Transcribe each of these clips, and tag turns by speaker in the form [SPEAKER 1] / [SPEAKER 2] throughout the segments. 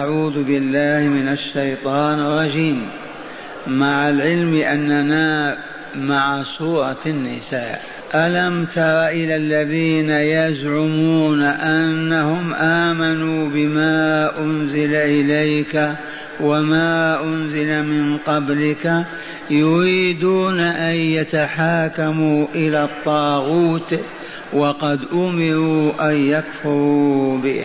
[SPEAKER 1] أعوذ بالله من الشيطان الرجيم. مع العلم أننا مع سورة النساء. ألم تر إلى الذين يزعمون أنهم آمنوا بما أنزل إليك وما أنزل من قبلك يريدون أن يتحاكموا إلى الطاغوت وقد أمروا أن يكفروا به.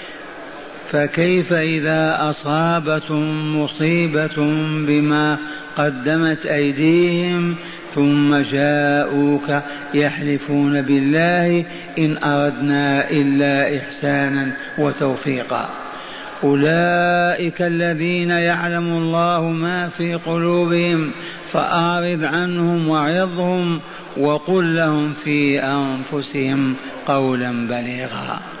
[SPEAKER 1] فكيف إذا أصابتهم مصيبة بما قدمت أيديهم ثم جاءوك يحلفون بالله إن أردنا إلا إحسانا وتوفيقا. أولئك الذين يعلم الله ما في قلوبهم فأعرض عنهم وعظهم وقل لهم في أنفسهم قولا بليغا.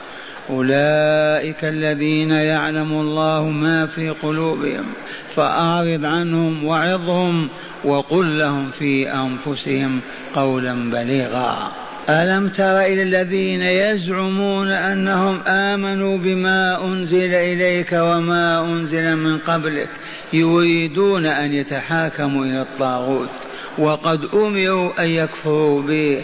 [SPEAKER 1] أولئك الذين يعلم الله ما في قلوبهم فأعرض عنهم وعظهم وقل لهم في أنفسهم قولا بليغا. ألم تر إلى الذين يزعمون أنهم آمنوا بما أنزل إليك وما أنزل من قبلك يريدون أن يتحاكموا إلى الطاغوت وقد أمروا أن يكفروا به.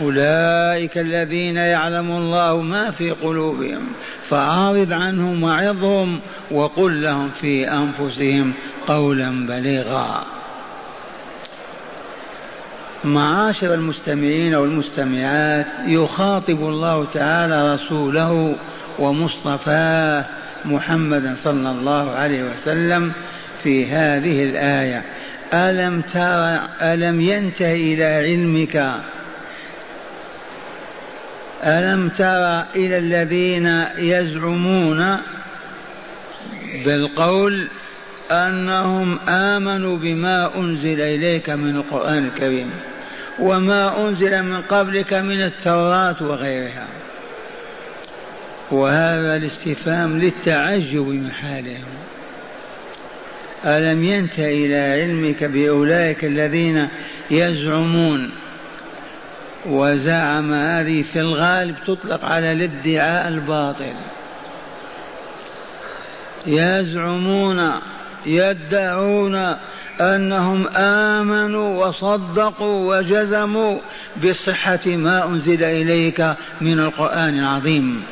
[SPEAKER 1] أولئك الذين يعلم الله ما في قلوبهم فأعرض عنهم وعظهم وقل لهم في أنفسهم قولا بليغا. معاشر المستمعين والمستمعات يخاطب الله تعالى رسوله ومصطفاه محمدا صلى الله عليه وسلم في هذه الآية ألم ترى ألم ينتهي إلى علمك ألم تر إلى الذين يزعمون بالقول أنهم آمنوا بما أنزل إليك من القرآن الكريم وما أنزل من قبلك من التوراة وغيرها. وهذا الاستفهام للتعجب من حالهم. ألم ينتهي إلى علمك بأولئك الذين يزعمون وزعم هذه في الغالب تطلق على الادعاء الباطل. يزعمون يدعون أنهم آمنوا وصدقوا وجزموا بصحة ما أنزل إليك من القرآن العظيم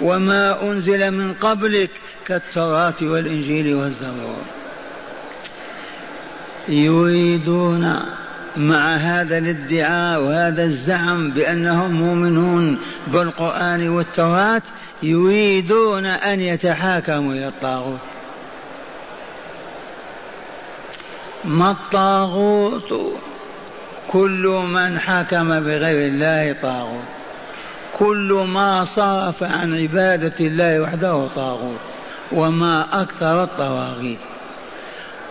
[SPEAKER 1] وما أنزل من قبلك كالتوراة والإنجيل والزبور. يريدون مع هذا الادعاء وهذا الزعم بأنهم مؤمنون بالقرآن والتوراة يريدون أن يتحاكموا إلى الطاغوت. ما الطاغوت؟ كل من حكم بغير الله طاغوت. كل ما صرف عن عبادة الله وحده طاغوت. وما أكثر الطواغيت.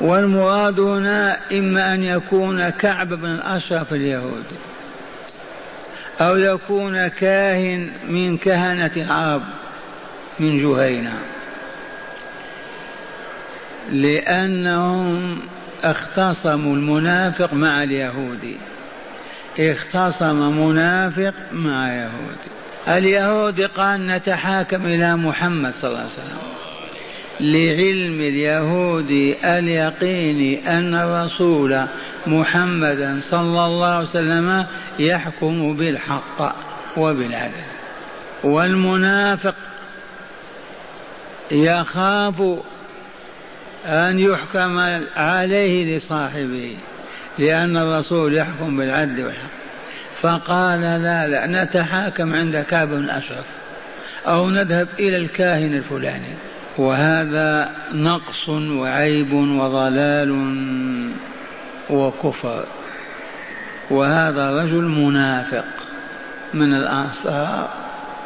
[SPEAKER 1] والمراد هنا إما أن يكون كعب بن الأشرف اليهودي أو يكون كاهن من كهنة العرب من جهينة. لأنهم اختصموا المنافق مع اليهودي اختصم منافق مع يهودي. اليهود قال نتحاكم إلى محمد صلى الله عليه وسلم. لعلم اليهود اليقين أن الرسول محمدا صلى الله عليه وسلم يحكم بالحق وبالعدل والمنافق يخاف أن يحكم عليه لصاحبه لأن الرسول يحكم بالعدل والحق. فقال لا لا نتحاكم عند كعب بن أشرف أو نذهب إلى الكاهن الفلاني. وهذا نقص وعيب وضلال وكفر. وهذا رجل منافق من الأنصار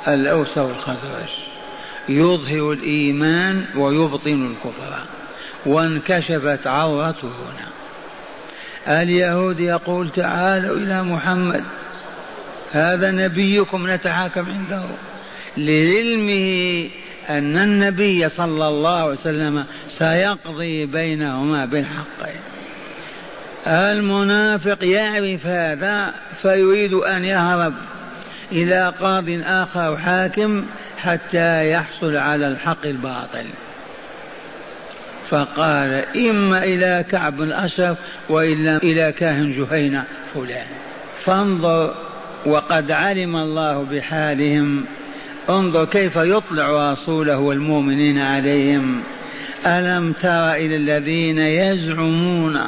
[SPEAKER 1] الأوس والخزرج يظهر الإيمان ويبطن الكفر وانكشفت عورته هنا. اليهود يقول تعالوا إلى محمد هذا نبيكم نتحاكم عنده. لعلمه أن النبي صلى الله عليه وسلم سيقضي بينهما بالحق. المنافق يعرف هذا فيريد أن يهرب إلى قاض آخر حاكم حتى يحصل على الحق الباطل. فقال إما إلى كعب الأشرف وإلا إلى كاهن جهينة فلان. فانظر وقد علم الله بحالهم انظر كيف يطلع رسوله والمؤمنين عليهم. ألم تر إلى الذين يزعمون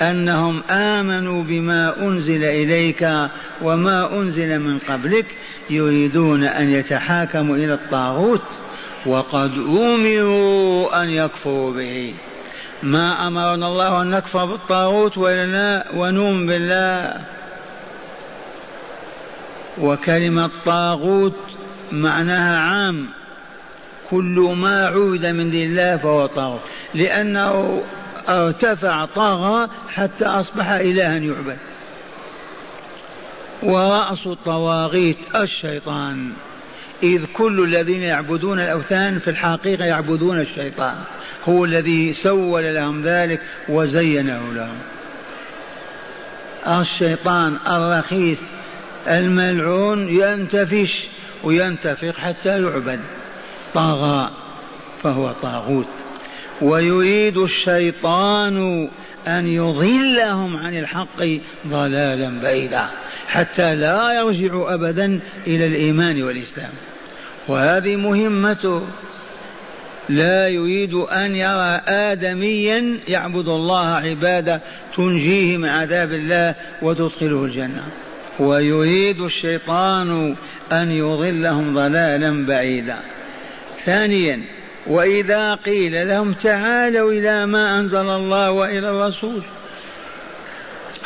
[SPEAKER 1] أنهم آمنوا بما أنزل إليك وما أنزل من قبلك يريدون أن يتحاكموا إلى الطاغوت وقد أمروا أن يكفروا به. ما أمرنا الله أن نكفر بالطاغوت ولا ونؤمن بالله. وكلمة طاغوت معناها عام. كل ما عود من الله فهو طاغوت. لأنه ارتفع طغى حتى أصبح إلها يعبد. ورأس الطواغيت الشيطان. إذ كل الذين يعبدون الأوثان في الحقيقة يعبدون الشيطان. هو الذي سول لهم ذلك وزينه لهم. الشيطان الرخيص الملعون ينتفش. وينتفق حتى يعبد. طغى فهو طاغوت. ويريد الشيطان أن يضلهم عن الحق ضلالا بعيدا حتى لا يرجعوا أبدا إلى الإيمان والإسلام. وهذه مهمته لا يريد أن يرى آدميا يعبد الله عبادة تنجيه من عذاب الله وتدخله الجنة. ويريد الشيطان أن يضلهم ضلالا بعيدا. ثانيا وإذا قيل لهم تعالوا إلى ما أنزل الله وإلى الرسول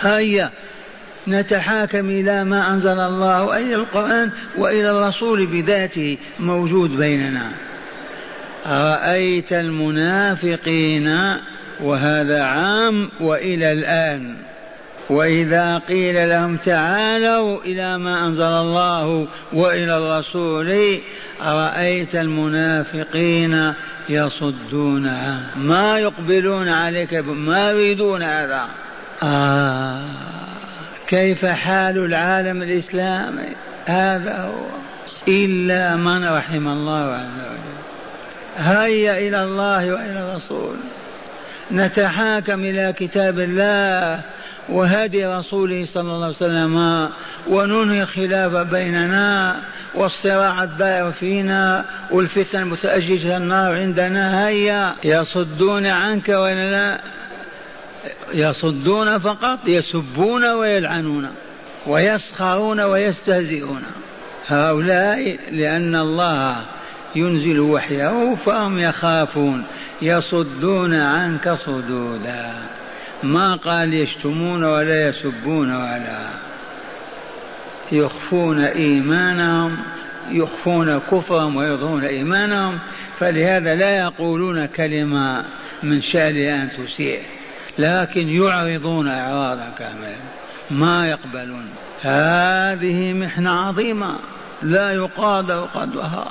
[SPEAKER 1] هيا نتحاكم إلى ما أنزل الله وإلى القرآن وإلى الرسول بذاته موجود بيننا. رأيت المنافقين؟ وهذا عام وإلى الآن. وإذا قيل لهم تعالوا إلى ما أنزل الله وإلى الرسول رأيت المنافقين يصدون عنه؟ ما يقبلون عليك ما يريدون هذا؟ آه كيف حال العالم الإسلامي؟ هذا هو. إلا من رحم الله عز وجل. هيا إلى الله وإلى الرسول. نتحاكم إلى كتاب الله. وهدي رسوله صلى الله عليه وسلم وننهي الخلاف بيننا والصراع الدائر فينا والفتن المتأججة النار عندنا هيا. يصدون عنك ولا لا يصدون فقط يسبون ويلعنون ويسخرون ويستهزئون. هؤلاء لأن الله ينزل وحيه فهم يخافون يصدون عنك صدودا. ما قال يشتمون ولا يسبون ولا يخفون إيمانهم يخفون كفرهم ويظهرون إيمانهم فلهذا لا يقولون كلمة من شأنها أن تسيء لكن يعرضون إعراضا كاملا ما يقبلون. هذه محنة عظيمة لا يقادر قدرها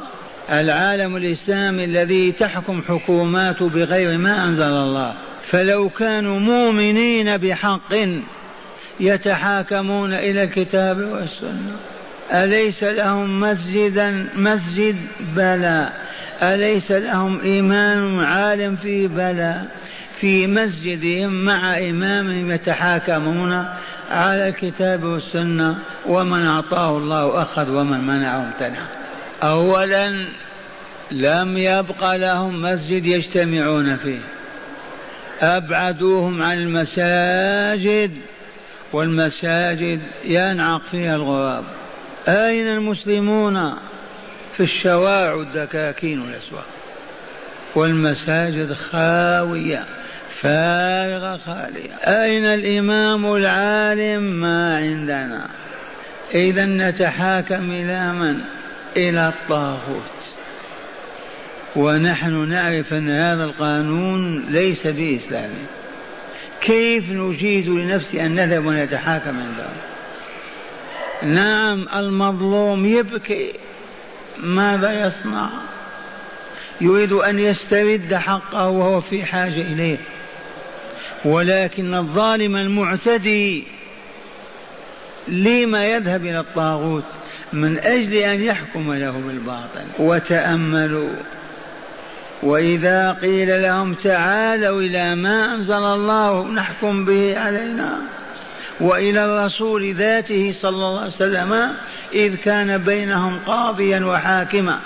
[SPEAKER 1] العالم الإسلامي الذي تحكم حكوماته بغير ما أنزل الله فلو كانوا مؤمنين بحق يتحاكمون إلى الكتاب والسنة. أليس لهم مسجدا مسجد بلى أليس لهم إيمان عالم فيه بلى في مسجدهم مع إمامهم يتحاكمون على الكتاب والسنة. ومن أعطاه الله أخذ ومن منعه امتنع. أولا لم يبق لهم مسجد يجتمعون فيه. أبعدوهم عن المساجد والمساجد ينعق فيها الغراب أين المسلمون في الشوارع الدكاكين والأسواق؟ والمساجد خاوية فارغة خالية. أين الإمام العالم ما عندنا؟ إذا نتحاكم إلى من؟ إلى الطاغوت. ونحن نعرف أن هذا القانون ليس بإسلامي كيف نجيز لنفسي أن نذهب ونتحاكم عنده نعم المظلوم يبكي ماذا يصنع؟ يريد أن يسترد حقه وهو في حاجة إليه. ولكن الظالم المعتدي لما يذهب إلى الطاغوت؟ من أجل أن يحكم له بالباطل. وتأملوا. وإذا قيل لهم تعالوا إلى ما أنزل الله نحكم به علينا وإلى الرسول ذاته صلى الله عليه وسلم إذ كان بينهم قاضيا وحاكما.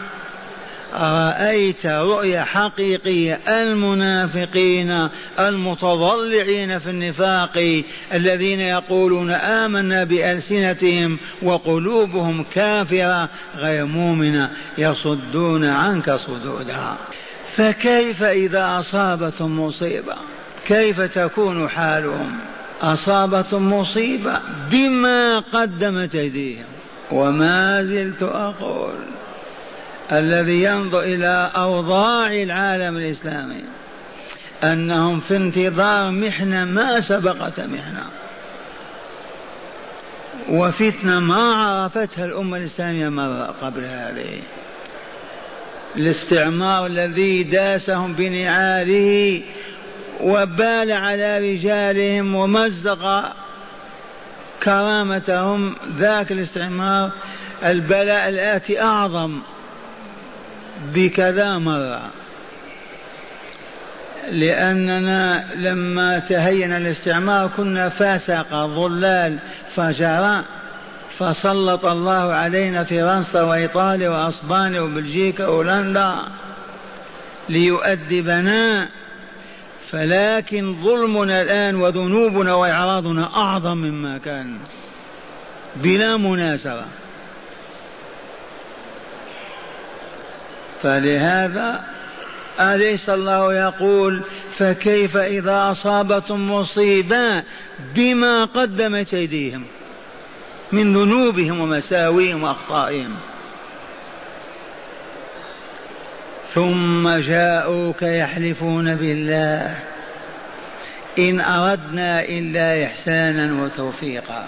[SPEAKER 1] رأيت رؤيا حقيقية المنافقين المتضلعين في النفاق الذين يقولون آمنا بألسنتهم وقلوبهم كافرة غير مؤمنة يصدون عنك صدودا فكيف إذا أصابتهم مصيبة؟ كيف تكون حالهم؟ أصابتهم مصيبة بما قدمت أيديهم. وما زلت أقول الذي ينظر إلى أوضاع العالم الإسلامي أنهم في انتظار محنة ما سبقت محنة. وفتنة ما عرفتها الأمة الإسلامية مرة قبل هذه. الاستعمار الذي داسهم بنعاله وبال على رجالهم ومزق كرامتهم ذاك الاستعمار البلاء الآتي أعظم بكذا مرة. لأننا لما تهين الاستعمار كنا فاسقة ضلال فجراء. فسلط الله علينا فرنسا وإيطاليا وأسبانيا وبلجيكا وهولندا ليؤدبنا فلكن ظلمنا الآن وذنوبنا وإعراضنا أعظم مما كان بلا مناسبة. فلهذا أليس الله يقول فكيف إذا أصابتم مصيبة بما قدمت أيديهم؟ من ذنوبهم ومساويهم وأخطائهم. ثم جاءوك يحلفون بالله. إن أردنا إلا إحسانا وتوفيقا.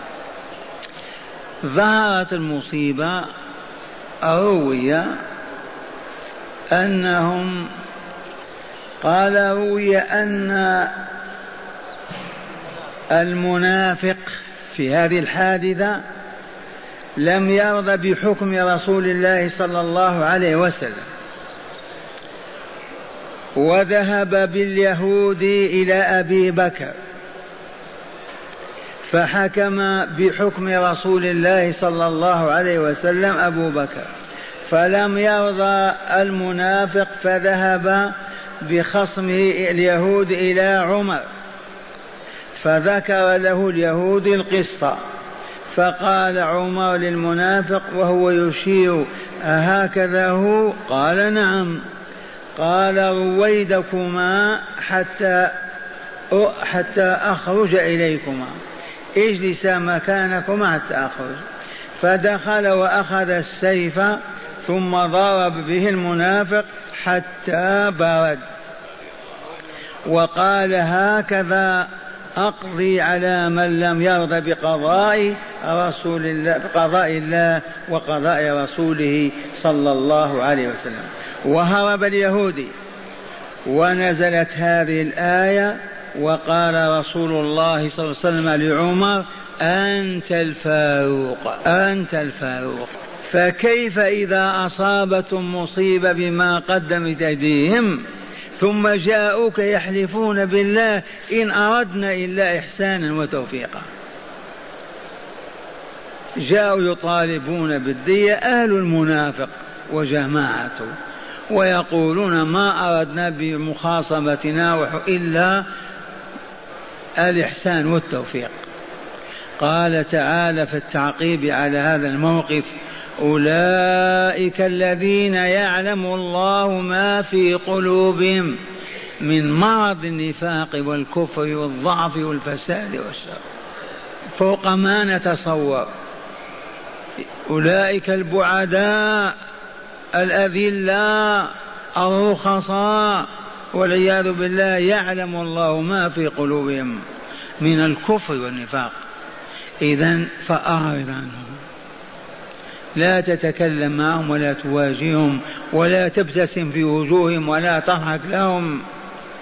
[SPEAKER 1] ظهرت المصيبة روي أنهم قال روي أن المنافق في هذه الحادثة لم يرضى بحكم رسول الله صلى الله عليه وسلم. وذهب باليهود إلى أبي بكر فحكم بحكم رسول الله صلى الله عليه وسلم أبو بكر. فلم يرضى المنافق فذهب بخصمه اليهود إلى عمر. فذكر له اليهود القصة. فقال عمر للمنافق وهو يشير أهكذا هو؟ قال نعم. قال رويدكما حتى حتى أخرج إليكما. اجلسا مكانكما حتى أخرج. فدخل وأخذ السيف ثم ضرب به المنافق حتى برد. وقال هكذا أقضي على من لم يرضى بقضاء رسول الله بقضاء الله وقضاء رسوله صلى الله عليه وسلم. وهرب اليهودي. ونزلت هذه الآية وقال رسول الله صلى الله عليه وسلم لعمر أنت الفاروق أنت الفاروق. فكيف إذا أصابتم مصيبة بما قدمت أيديهم؟ ثم جاءوك يحلفون بالله إن أردنا إلا إحسانا وتوفيقا. جاءوا يطالبون بالدية أهل المنافق وجماعته ويقولون ما أردنا بمخاصمتنا إلا الإحسان والتوفيق. قال تعالى في التعقيب على هذا الموقف أولئك الذين يعلم الله ما في قلوبهم من مرض النفاق والكفر والضعف والفساد والشر. فوق ما نتصور. أولئك البعداء الأذلاء الرخصاء والعياذ بالله يعلم الله ما في قلوبهم من الكفر والنفاق. إذا فأعرض عنهم. لا تتكلم معهم ولا تواجههم ولا تبتسم في وجوههم ولا تضحك لهم.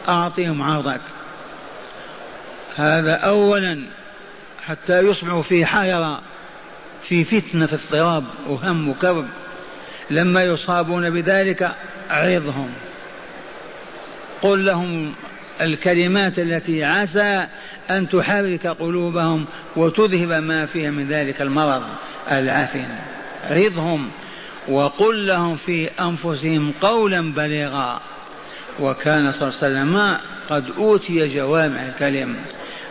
[SPEAKER 1] أعطهم عرضك. هذا أولا حتى يصبحوا في حيرة في فتنة في اضطراب وهم وكرب. لما يصابون بذلك عظهم قل لهم الكلمات التي عسى أن تحرك قلوبهم وتذهب ما فيها من ذلك المرض العفن. عظهم وقل لهم في أنفسهم قولا بليغا. وكان صلى الله عليه وسلم قد أوتي جوامع الكلم.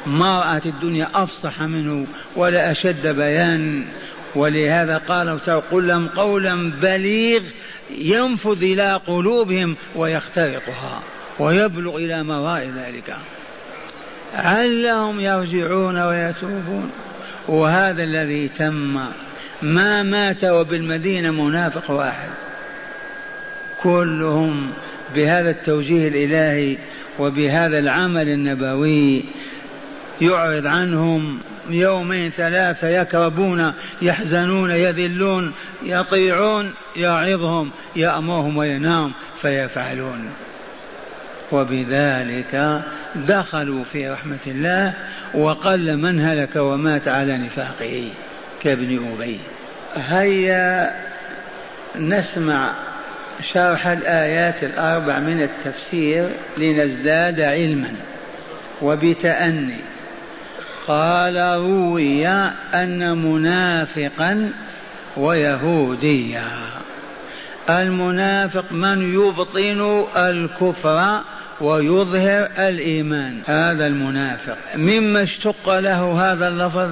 [SPEAKER 1] ما رأت الدنيا أفصح منه ولا أشد بيان. ولهذا قال قل لهم قولا بليغ ينفذ إلى قلوبهم ويخترقها ويبلغ إلى مراء ذلك. علهم يرجعون ويتوبون. وهذا الذي تم ما مات وبالمدينة منافق واحد. كلهم بهذا التوجيه الإلهي وبهذا العمل النبوي يعرض عنهم يومين ثلاثة يكربون يحزنون يذلون يطيعون يعظهم يأمرهم وينام فيفعلون. وبذلك دخلوا في رحمة الله وقل من هلك ومات على نفاقه. كابن أبي؟ هيا نسمع شرح الآيات الأربع من التفسير لنزداد علما. وبتأني قال روي أن منافقا ويهوديا. المنافق من يبطن الكفر ويظهر الإيمان؟ هذا المنافق. مما اشتق له هذا اللفظ؟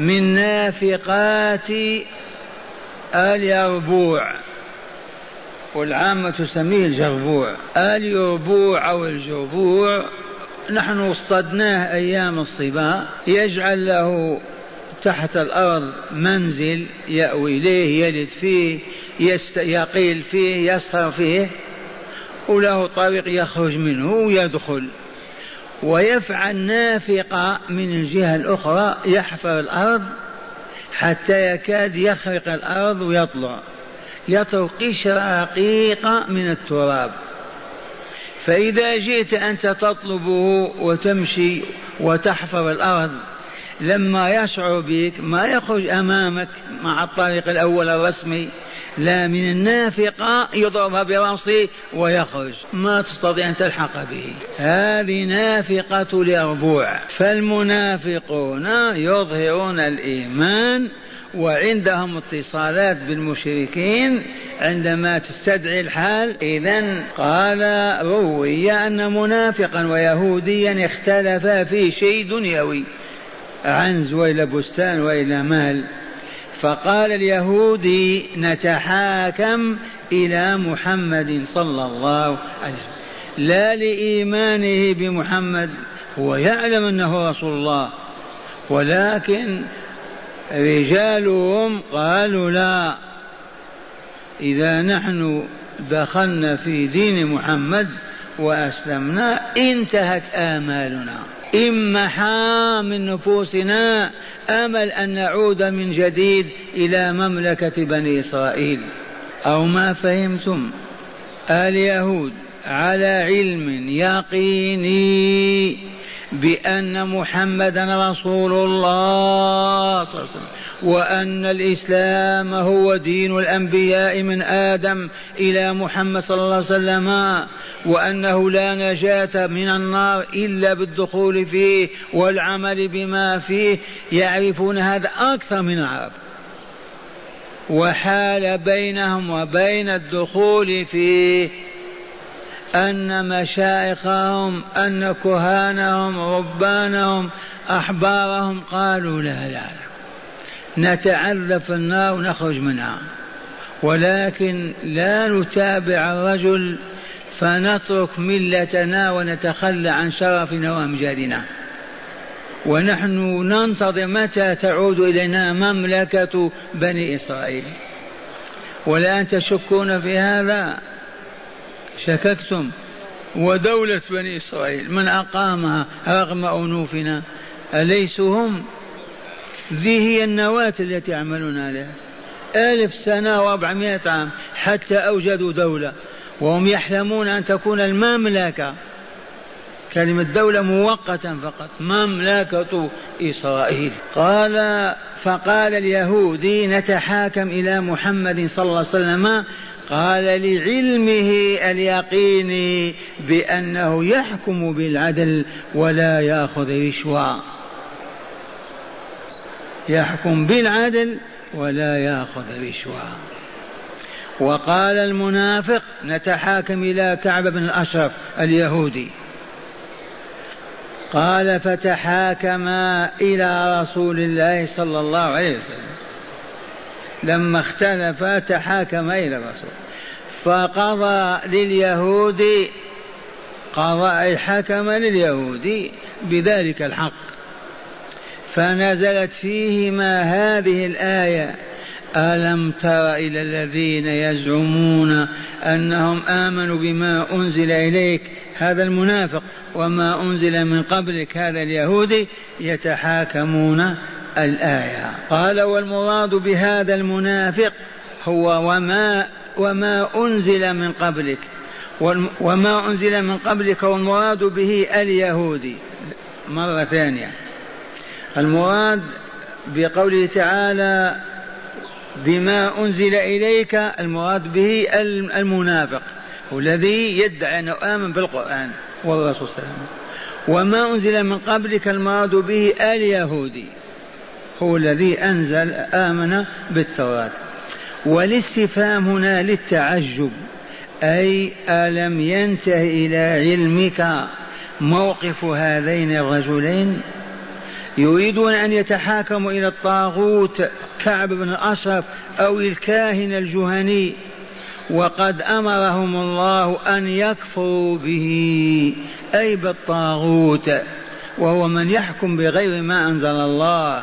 [SPEAKER 1] من نافقات اليربوع والعامة تسميه الجربوع. اليربوع أو الجربوع نحن وصدناه أيام الصبا يجعل له تحت الأرض منزل يأوي إليه يلد فيه يست... يقيل فيه يسهر فيه وله طريق يخرج منه ويدخل. ويفعل نافقة من الجهة الأخرى يحفر الأرض حتى يكاد يخرق الأرض ويطلع يترك قشرة رقيقة من التراب. فإذا جئت أنت تطلبه وتمشي وتحفر الأرض لما يشعر بك ما يخرج أمامك مع الطريق الأول الرسمي لا من النافقة يضربها برأسه ويخرج. ما تستطيع أن تلحق به. هذه نافقة اليربوع فالمنافقون يظهرون الإيمان وعندهم اتصالات بالمشركين عندما تستدعي الحال. إذا قال روي أن منافقا ويهوديا اختلفا في شيء دنيوي. عنز وإلى بستان وإلى مال. فقال اليهودي نتحاكم إلى محمد صلى الله عليه وسلم. لا لإيمانه بمحمد هو يعلم أنه رسول الله ولكن رجالهم قالوا لا. إذا نحن دخلنا في دين محمد وأسلمنا انتهت آمالنا. إما من نفوسنا أمل أن نعود من جديد إلى مملكة بني إسرائيل. أو ما فهمتم؟ اليهود على علم يقيني بأن محمدا رسول الله صلى الله عليه وسلم. وأن الإسلام هو دين الأنبياء من آدم إلى محمد صلى الله عليه وسلم. وأنه لا نجاة من النار إلا بالدخول فيه والعمل بما فيه يعرفون هذا أكثر من العرب. وحال بينهم وبين الدخول فيه أن مشايخهم أن كهانهم ربانهم أحبارهم قالوا لا لا لا. نتعذب في النار ونخرج منها. ولكن لا نتابع الرجل فنترك ملتنا ونتخلى عن شرفنا وامجادنا ونحن ننتظر متى تعود إلينا مملكة بني إسرائيل. والآن تشكون في هذا؟ شككتم. ودولة بني إسرائيل من أقامها رغم أنوفنا؟ أليسوا هم؟ ذي هي النواة التي يعملون عليها. ألف سنة وأربعمائة عام حتى أوجدوا دولة. وهم يحلمون أن تكون المملكة كلمة دولة مؤقتا فقط مملكة إسرائيل. قال فقال اليهودي نتحاكم إلى محمد صلى الله عليه وسلم. قال لعلمه اليقين بأنه يحكم بالعدل ولا يأخذ رشوة. يحكم بالعدل ولا يأخذ رشوة. وقال المنافق نتحاكم إلى كعب بن الأشرف اليهودي. قال فتحاكما إلى رسول الله صلى الله عليه وسلم. لما اختلفا تحاكما إلى الرسول. فقضى لليهود قضى حكم لليهود بذلك الحق. فنزلت فيهما هذه الآية. ألم تر إلى الذين يزعمون أنهم آمنوا بما أنزل إليك؟ هذا المنافق. وما أنزل من قبلك هذا اليهودي. يتحاكمون الآية. قال والمراد بهذا المنافق هو وما وما أنزل من قبلك. وما أنزل من قبلك والمراد به اليهودي. مرة ثانية. المراد بقوله تعالى بما أنزل إليك المراد به المنافق الذي يدعي أنه آمن بالقرآن. والرسول صلى الله عليه وسلم. وما أنزل من قبلك المراد به اليهودي هو الذي أنزل آمن بالتوراة. والاستفهام هنا للتعجب أي ألم ينته إلى علمك موقف هذين الرجلين؟ يريدون أن يتحاكموا إلى الطاغوت كعب بن الأشرف أو الكاهن الجهني. وقد أمرهم الله أن يكفروا به أي بالطاغوت. وهو من يحكم بغير ما أنزل الله.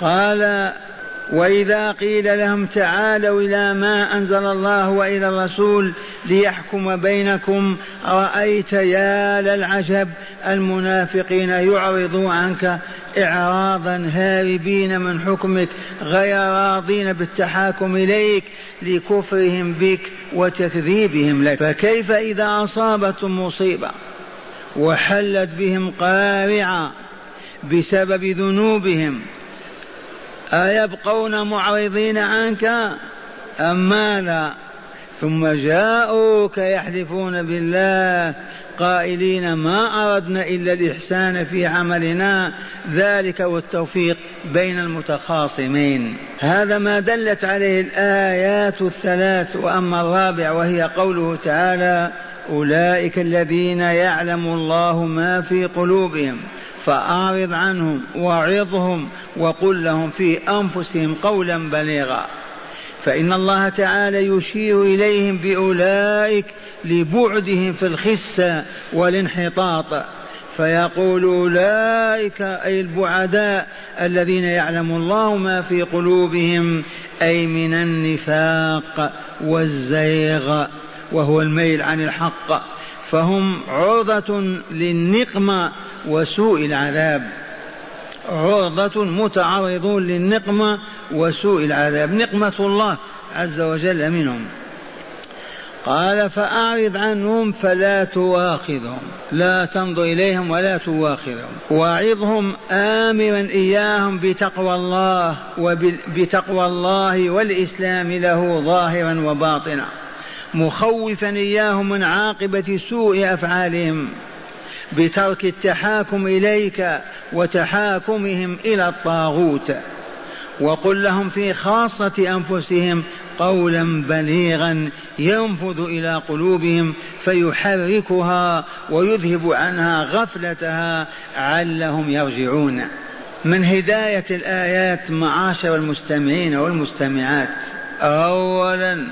[SPEAKER 1] قال وإذا قيل لهم تعالوا إلى ما أنزل الله وإلى الرسول ليحكم بينكم رأيت يا للعجب المنافقين يعرضوا عنك إعراضا هاربين من حكمك غير راضين بالتحاكم إليك لكفرهم بك وتكذيبهم لك. فكيف إذا أصابتهم مصيبة وحلت بهم قارعة بسبب ذنوبهم أيبقون معرضين عنك أم ماذا؟ ثم جاءوك يحلفون بالله قائلين ما أردنا إلا الإحسان في عملنا ذلك والتوفيق بين المتخاصمين. هذا ما دلت عليه الآيات الثلاث وأما الرابع وهي قوله تعالى أولئك الذين يعلم الله ما في قلوبهم. فأعرض عنهم وعظهم وقل لهم في أنفسهم قولا بليغا. فإن الله تعالى يشير إليهم بأولئك لبعدهم في الخسة والانحطاط. فيقول أولئك أي البعداء الذين يعلم الله ما في قلوبهم أي من النفاق والزيغ وهو الميل عن الحق. فهم عرضة للنقمة وسوء العذاب. عرضة متعرضون للنقمة وسوء العذاب. نقمة الله عز وجل منهم. قال فأعرض عنهم فلا تواخذهم. لا تنظر إليهم ولا تواخذهم. واعظهم آمرا إياهم بتقوى الله وبتقوى الله والإسلام له ظاهرا وباطنا. مخوفا إياهم من عاقبة سوء أفعالهم بترك التحاكم إليك وتحاكمهم إلى الطاغوت. وقل لهم في خاصة أنفسهم قولا بليغا ينفذ إلى قلوبهم فيحركها ويذهب عنها غفلتها علهم يرجعون. من هداية الآيات معاشر المستمعين والمستمعات أولا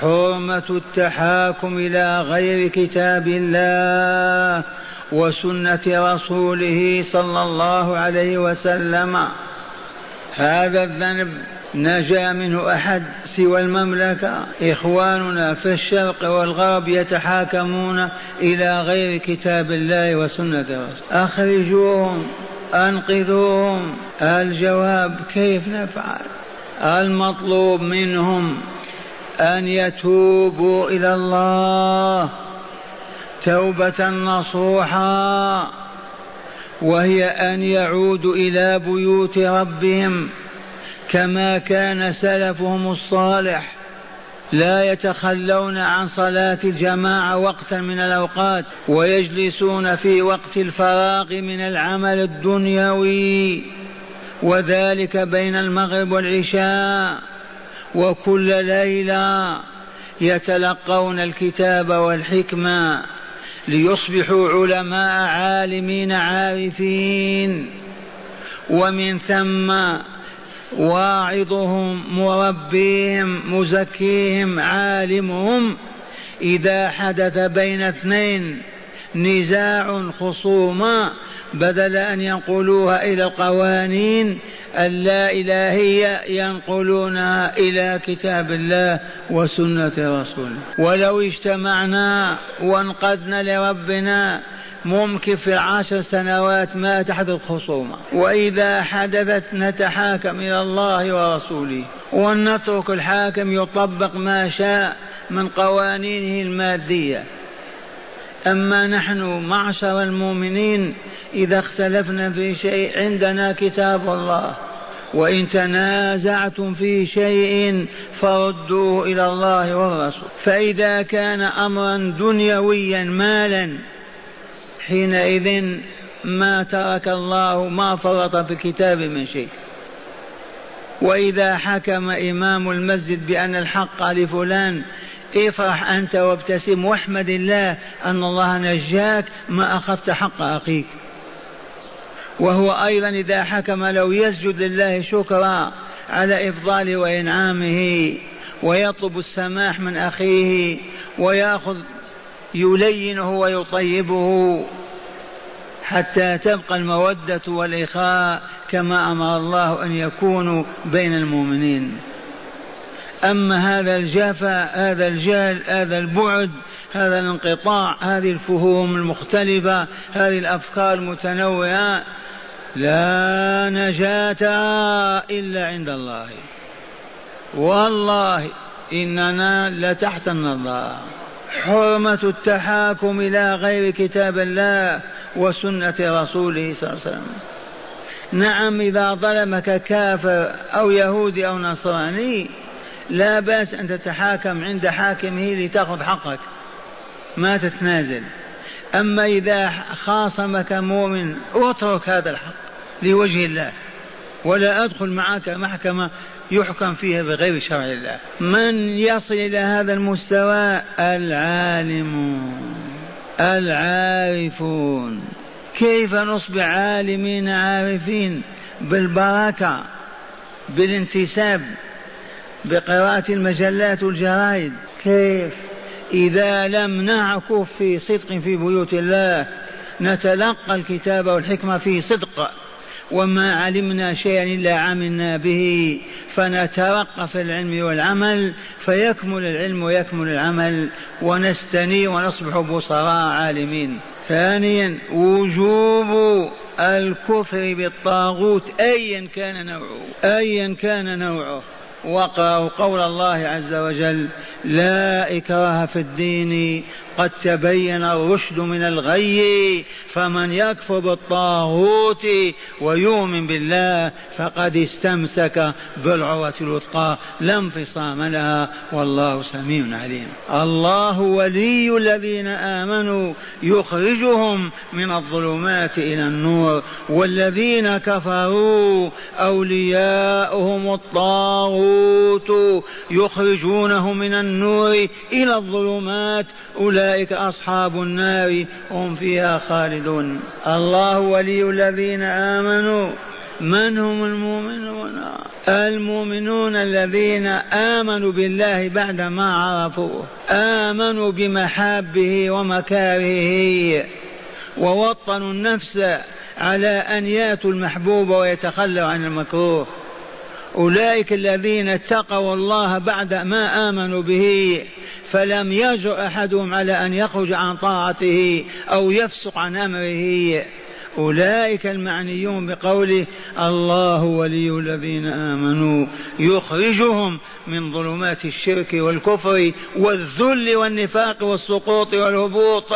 [SPEAKER 1] حرمة التحاكم إلى غير كتاب الله وسنة رسوله صلى الله عليه وسلم. هذا الذنب نجا منه أحد سوى المملكة. إخواننا في الشرق والغرب يتحاكمون إلى غير كتاب الله وسنة رسوله. أخرجوهم أنقذوهم. الجواب كيف نفعل؟ المطلوب منهم أن يتوبوا إلى الله توبة نصوحا وهي أن يعودوا إلى بيوت ربهم كما كان سلفهم الصالح لا يتخلون عن صلاة الجماعة وقتا من الأوقات ويجلسون في وقت الفراغ من العمل الدنيوي وذلك بين المغرب والعشاء. وكل ليلة يتلقون الكتاب والحكمة ليصبحوا علماء عالمين عارفين. ومن ثم واعظهم مربيهم مزكيهم عالمهم إذا حدث بين اثنين نزاع خصومة بدل أن ينقلوها إلى القوانين اللا إلهية ينقلونها إلى كتاب الله وسنة رسوله ولو اجتمعنا وانقدنا لربنا ممكن في عشر سنوات ما تحدث خصومة وإذا حدثت نتحاكم إلى الله ورسوله. ونترك الحاكم يطبق ما شاء من قوانينه المادية. أما نحن معشر المؤمنين إذا اختلفنا في شيء عندنا كتاب الله. وإن تنازعتم في شيء فردوه إلى الله والرسول. فإذا كان أمرا دنيويا مالا حينئذ ما ترك الله ما فرط في الكتاب من شيء. وإذا حكم إمام المسجد بأن الحق لفلان افرح أنت وابتسم واحمد الله أن الله نجاك ما أخذت حق أخيك؟ وهو أيضا إذا حكم لو يسجد لله شكرا على إفضاله وإنعامه ويطلب السماح من أخيه ويأخذ يلينه ويطيبه حتى تبقى المودة والإخاء كما أمر الله أن يكونوا بين المؤمنين. أما هذا الجفا هذا الجهل هذا البعد هذا الانقطاع هذه الفهوم المختلفة هذه الأفكار المتنوعة لا نجاة إلا عند الله. والله إننا لتحت النظارة حرمة التحاكم إلى غير كتاب الله وسنة رسوله صلى الله عليه وسلم. نعم إذا ظلمك كافر أو يهودي أو نصراني لا بأس أن تتحاكم عند حاكمه لتأخذ حقك. ما تتنازل. أما إذا خاصمك مؤمن اترك هذا الحق لوجه الله. ولا أدخل معك محكمة يحكم فيها بغير شرع الله. من يصل إلى هذا المستوى؟ العالمون العارفون. كيف نصبح عالمين عارفين؟ بالبركة بالانتساب. بقراءة المجلات والجرائد كيف؟ إذا لم نعكف في صدق في بيوت الله نتلقى الكتاب والحكمة في صدق. وما علمنا شيئا إلا عملنا به فنترقى في العلم والعمل فيكمل العلم ويكمل العمل ونستني ونصبح بصراء عالمين. ثانيا وجوب الكفر بالطاغوت ايا كان نوعه ايا كان نوعه. وقرأوا قول الله عز وجل لا إكراه في الدين قد تبين الرشد من الغي فمن يكفر بالطاغوت ويؤمن بالله فقد استمسك بالعروة الوثقى. لا انفصام لها والله سميع عليم. الله ولي الذين آمنوا يخرجهم من الظلمات إلى النور. والذين كفروا أولياؤهم الطاغوت يخرجونهم من النور إلى الظلمات. أولئك أولئك أصحاب النار هم فيها خالدون. الله ولي الذين آمنوا. من هم المؤمنون؟ المؤمنون الذين آمنوا بالله بعدما عرفوه. آمنوا بمحابه ومكارهه. ووطنوا النفس على أن ياتوا المحبوب ويتخلوا عن المكروه. أولئك الذين اتقوا الله بعد ما آمنوا به فلم يجر أحدهم على أن يخرج عن طاعته أو يفسق عن أمره. أولئك المعنيون بقوله الله ولي الذين آمنوا يخرجهم من ظلمات الشرك والكفر والذل والنفاق والسقوط والهبوط.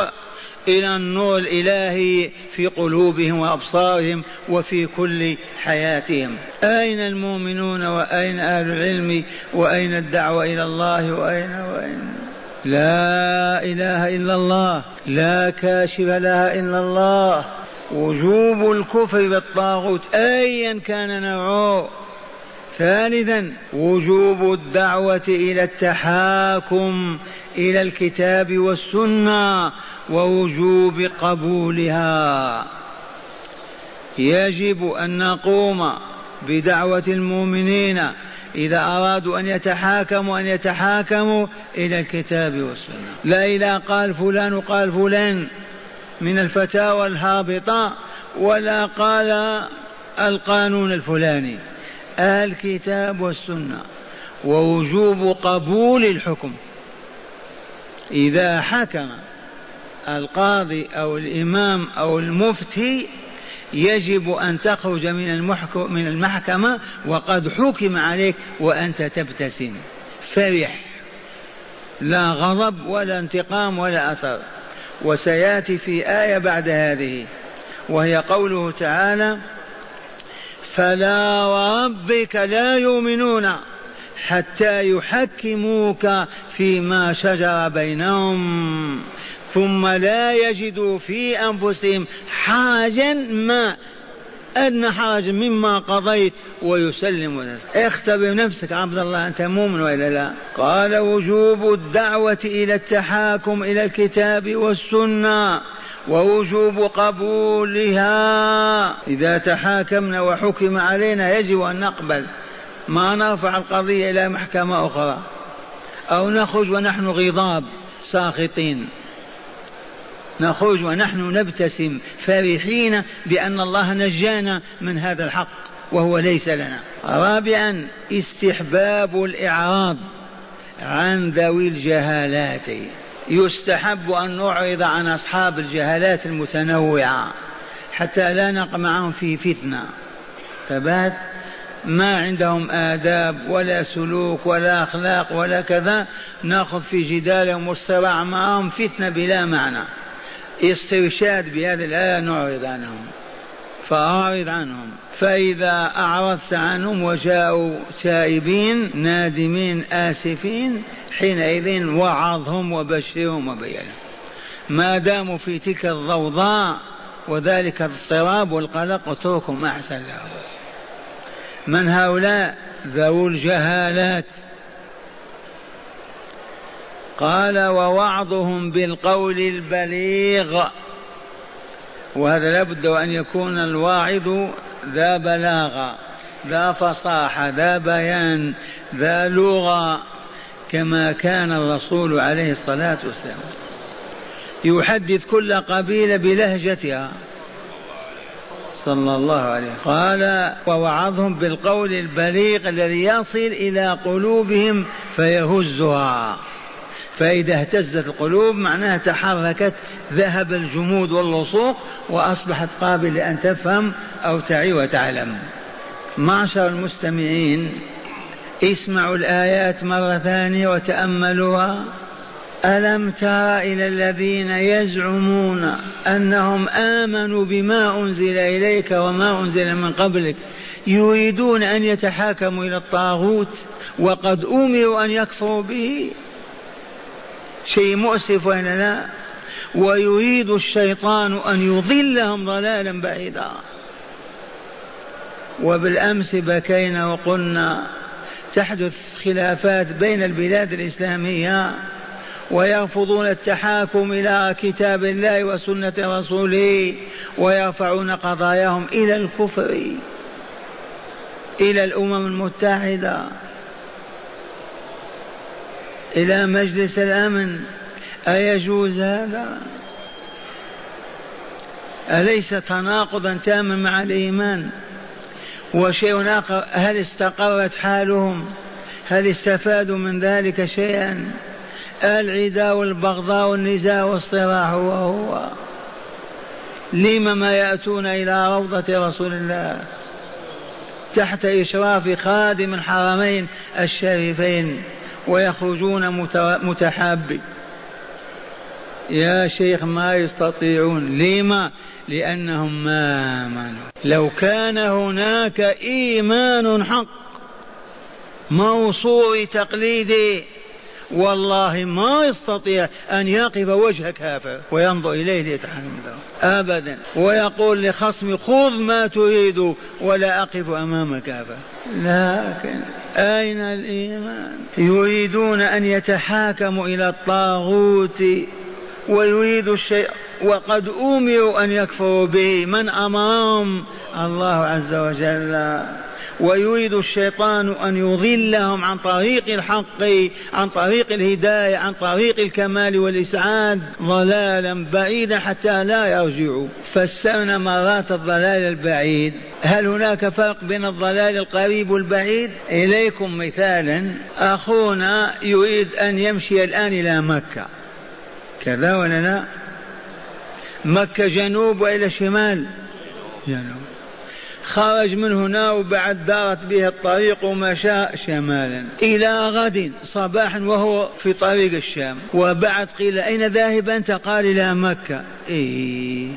[SPEAKER 1] إلى النور الإلهي في قلوبهم وأبصارهم وفي كل حياتهم. أين المؤمنون وأين أهل العلم وأين الدعوة إلى الله وأين وأين؟ لا إله إلا الله لا كاشف لها إلا الله. وجوب الكفر بالطاغوت أيا كان نوعه. ثالثا وجوب الدعوة إلى التحاكم إلى الكتاب والسنة ووجوب قبولها. يجب أن نقوم بدعوة المؤمنين إذا أرادوا أن يتحاكموا أن يتحاكموا إلى الكتاب والسنة. لا إذا قال فلان قال فلان من الفتاوى الهابطة ولا قال القانون الفلاني. الكتاب والسنة ووجوب قبول الحكم. إذا حكم القاضي أو الإمام أو المفتي يجب أن تخرج من من المحكمة وقد حكم عليك وأنت تبتسم. فرح. لا غضب ولا انتقام ولا أثر. وسيأتي في آية بعد هذه وهي قوله تعالى فلا وربك لا يؤمنون حتى يحكموك فيما شجر بينهم. ثم لا يجدوا في أنفسهم حرجا ما أدنى حرج مما قضيت ويسلم نفسك اختبر نفسك عبد الله أنت مؤمن وإلا لا؟ قال وجوب الدعوة إلى التحاكم إلى الكتاب والسنة ووجوب قبولها. إذا تحاكمنا وحكم علينا يجب أن نقبل. ما نرفع القضية إلى محكمة أخرى. أو نخرج ونحن غضاب ساخطين. نخرج ونحن نبتسم فرحين بأن الله نجانا من هذا الحق وهو ليس لنا. رابعا استحباب الإعراض عن ذوي الجهالات. يستحب أن نعرض عن أصحاب الجهالات المتنوعة حتى لا نقع معهم في فتنة. ثبات ما عندهم آداب ولا سلوك ولا أخلاق ولا كذا نأخذ في جدالهم والصراع معهم فتنة بلا معنى. استرشاد بهذه الآية نعرض عنهم. فأعرض عنهم. فإذا أعرضت عنهم وجاءوا تائبين نادمين آسفين حينئذ وعظهم وبشرهم وبينهم ما داموا في تلك الضوضاء وذلك الاضطراب والقلق اتركهم أحسن لهم. من هؤلاء ذو الجهالات؟ قال ووعظهم بالقول البليغ. وهذا لابد أن يكون الواعظ ذا بلاغة ذا فصاحة ذا بيان ذا لغة كما كان الرسول عليه الصلاة والسلام. يحدث كل قبيلة بلهجتها. صلى الله عليه وسلم. قال ووعظهم بالقول البليغ الذي يصل إلى قلوبهم فيهزها. فإذا اهتزت القلوب معناها تحركت ذهب الجمود واللصوق وأصبحت قابلة أن تفهم أو تعي وتعلم. معشر المستمعين اسمعوا الآيات مرة ثانية وتأملوها. ألم تر إلى الذين يزعمون أنهم آمنوا بما أنزل إليك وما أنزل من قبلك يريدون أن يتحاكموا إلى الطاغوت وقد أمروا أن يكفروا به. شيء مؤسف وإن لا؟ ويريد الشيطان أن يضلهم ضلالا بعيدا. وبالأمس بكينا وقلنا تحدث خلافات بين البلاد الإسلامية ويرفضون التحاكم إلى كتاب الله وسنة رسوله ويرفعون قضاياهم إلى الكفر إلى الأمم المتحدة إلى مجلس الأمن. أيجوز هذا؟ أليس تناقضا تاما مع الإيمان؟ وشيء آخر هل استقرت حالهم؟ هل استفادوا من ذلك شيئا؟ العداء والبغضاء والنزاع والصراع هو هو. لم ما يأتون إلى روضة رسول الله تحت إشراف خادم الحرمين الشريفين ويخرجون متحابي يا شيخ ما يستطيعون. لما؟ لأنهم ما آمنوا لو كان هناك إيمان حق موصول تقليدي والله ما يستطيع أن يقف وجه كافر. وينظر إليه ليتحكم له. أبدا. ويقول لخصم خذ ما تريد ولا أقف أمام كافر لكن أين الإيمان؟ يريدون أن يتحاكموا إلى الطاغوت ويريد الشيء وقد أمروا أن يكفروا به. من أمرهم؟ الله عز وجل. ويريد الشيطان أن يضلهم عن طريق الحق عن طريق الهداية عن طريق الكمال والإسعاد ضلالا بعيدا حتى لا يرجعوا. فسرنا مرات الضلال البعيد. هل هناك فرق بين الضلال القريب والبعيد؟ إليكم مثالا. أخونا يريد أن يمشي الآن إلى مكة. كذا ولا لا؟ مكة جنوب وإلى شمال؟ جنوب. خرج من هنا وبعد دارت به الطريق ومشى شمالا. إلى غد صباحا وهو في طريق الشام. وبعد قيل أين ذاهب أنت؟ قال إلى مكة. إيه.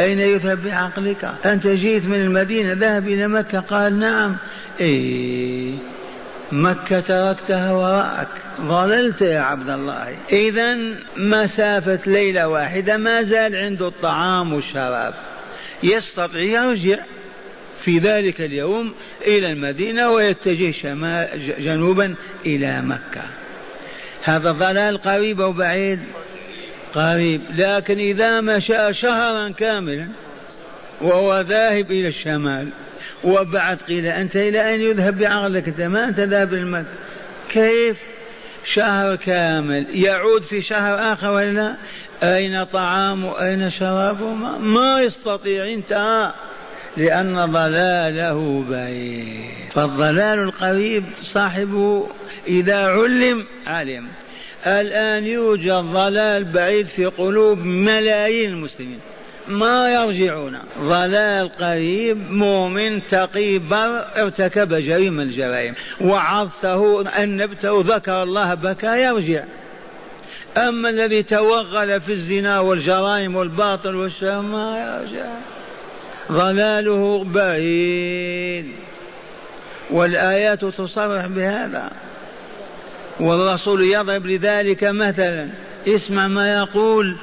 [SPEAKER 1] أين يذهب بعقلك؟ أنت جئت من المدينة ذهب إلى مكة. قال نعم. إيه. مكة تركتها وراءك. ضللت يا عبد الله. إذا مسافة ليلة واحدة ما زال عنده الطعام والشراب يستطيع يرجع. في ذلك اليوم إلى المدينة ويتجه شمال جنوبا إلى مكة. هذا ضلال قريب أو بعيد؟ قريب. لكن إذا مشى شهرا كاملا وهو ذاهب إلى الشمال وبعد قيل أنت إلى أين يذهب بعقلك؟ أنت ما أنت ذاهب المكة. كيف؟ شهر كامل. يعود في شهر آخر ولا؟ أين طعامه أين شرابه ما, ما يستطيع. انتهى. لأن ضلاله بعيد. فالضلال القريب صاحبه إذا علم علم الآن يوجد ضلال بعيد في قلوب ملايين المسلمين. ما يرجعون. ضلال قريب مؤمن تقي بر ارتكب جريمة الجرائم. وعظته أنبته ذكر الله بكى يرجع. أما الذي توغل في الزنا والجرائم والباطل والشر ما يرجع. ضلاله بعيد. والآيات تصرح بهذا. والرسول يضرب لذلك مثلا. اسمع ما يقول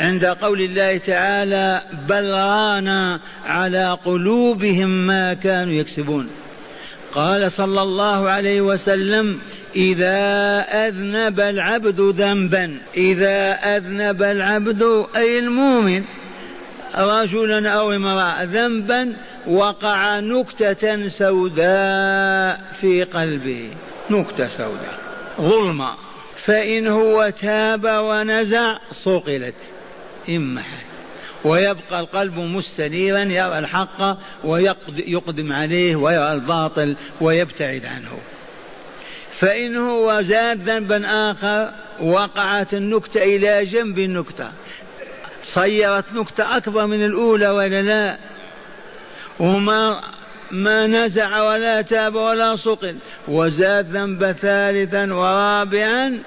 [SPEAKER 1] عند قول الله تعالى بل رانا على قلوبهم ما كانوا يكسبون قال صلى الله عليه وسلم إذا أذنب العبد ذنبا إذا أذنب العبد أي المؤمن رجلا أو امرأة ذنبا وقع نكتة سوداء في قلبه. نكتة سوداء. ظلمة. فإن هو تاب ونزع صقلت. إما ويبقى القلب مستنيرا يرى الحق ويقدم عليه ويرى الباطل ويبتعد عنه. فإن هو زاد ذنبا آخر وقعت النكتة إلى جنب النكتة. صيرت نكتة أكبر من الأولى ولا لا؟ وما ما نزع ولا تاب ولا صقل وزاد ذنب ثالثا ورابعا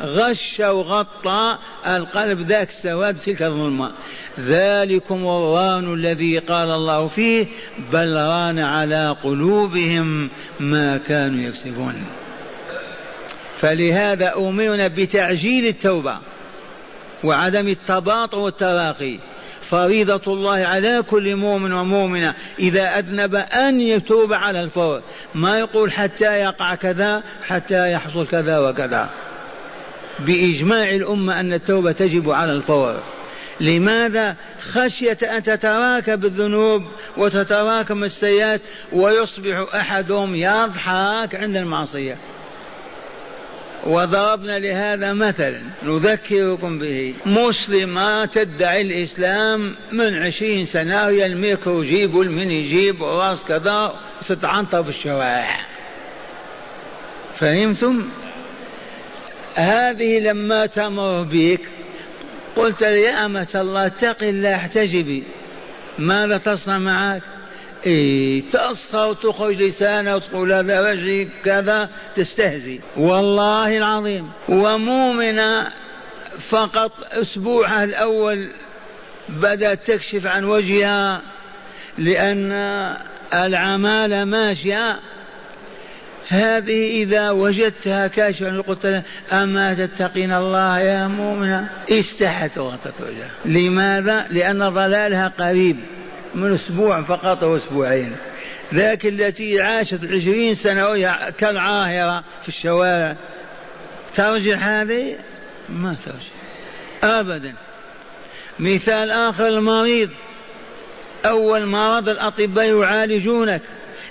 [SPEAKER 1] غش وغطى القلب ذاك السواد تلك الظلمة. ذلكم الران الذي قال الله فيه بل ران على قلوبهم ما كانوا يكسبون. فلهذا أمرنا بتعجيل التوبة. وعدم التباطؤ والتراخي. فريضة الله على كل مؤمن ومؤمنة إذا أذنب أن يتوب على الفور. ما يقول حتى يقع كذا حتى يحصل كذا وكذا. بإجماع الأمة أن التوبة تجب على الفور. لماذا خشية أن تتراكم الذنوب وتتراكم السيئات ويصبح أحدهم يضحك عند المعصية؟ وضربنا لهذا مثلا نذكركم به. مسلمة تدعي الإسلام من عشرين سنة الميكرو جيب والميني جيب وراس كذا وتتعنطر في الشوارع. فهمتم؟ هذه لما تمر بك قلت يا أمة الله اتق الله احتجبي. ماذا تصنع معك؟ إيه تصفى وتخرج لسانه وتقول هذا وجهي كذا تستهزي. والله العظيم. ومؤمنة فقط أسبوعها الأول بدأت تكشف عن وجهها لأن العمالة ماشية. هذه إذا وجدتها كاشفة قلت لها أما تتقين الله يا مؤمنة؟ استحت وغطت وجهها. لماذا؟ لأن ضلالها قريب. من أسبوع فقط أو أسبوعين. ذاك التي عاشت عشرين سنة وهي كالعاهرة في الشوارع. ترجع هذه؟ ما ترجع. أبدا. مثال آخر المريض. أول مرض الأطباء يعالجونك.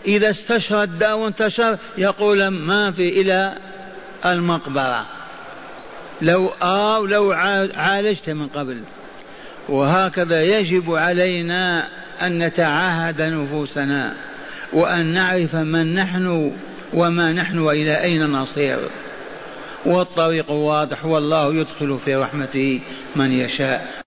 [SPEAKER 1] إذا استشرى الداء وانتشر يقول ما في إلى المقبرة. لو آه لو عالجت من قبل. وهكذا يجب علينا أن نتعاهد نفوسنا وأن نعرف من نحن وما نحن وإلى أين نصير. والطريق واضح والله يدخل في رحمته من يشاء.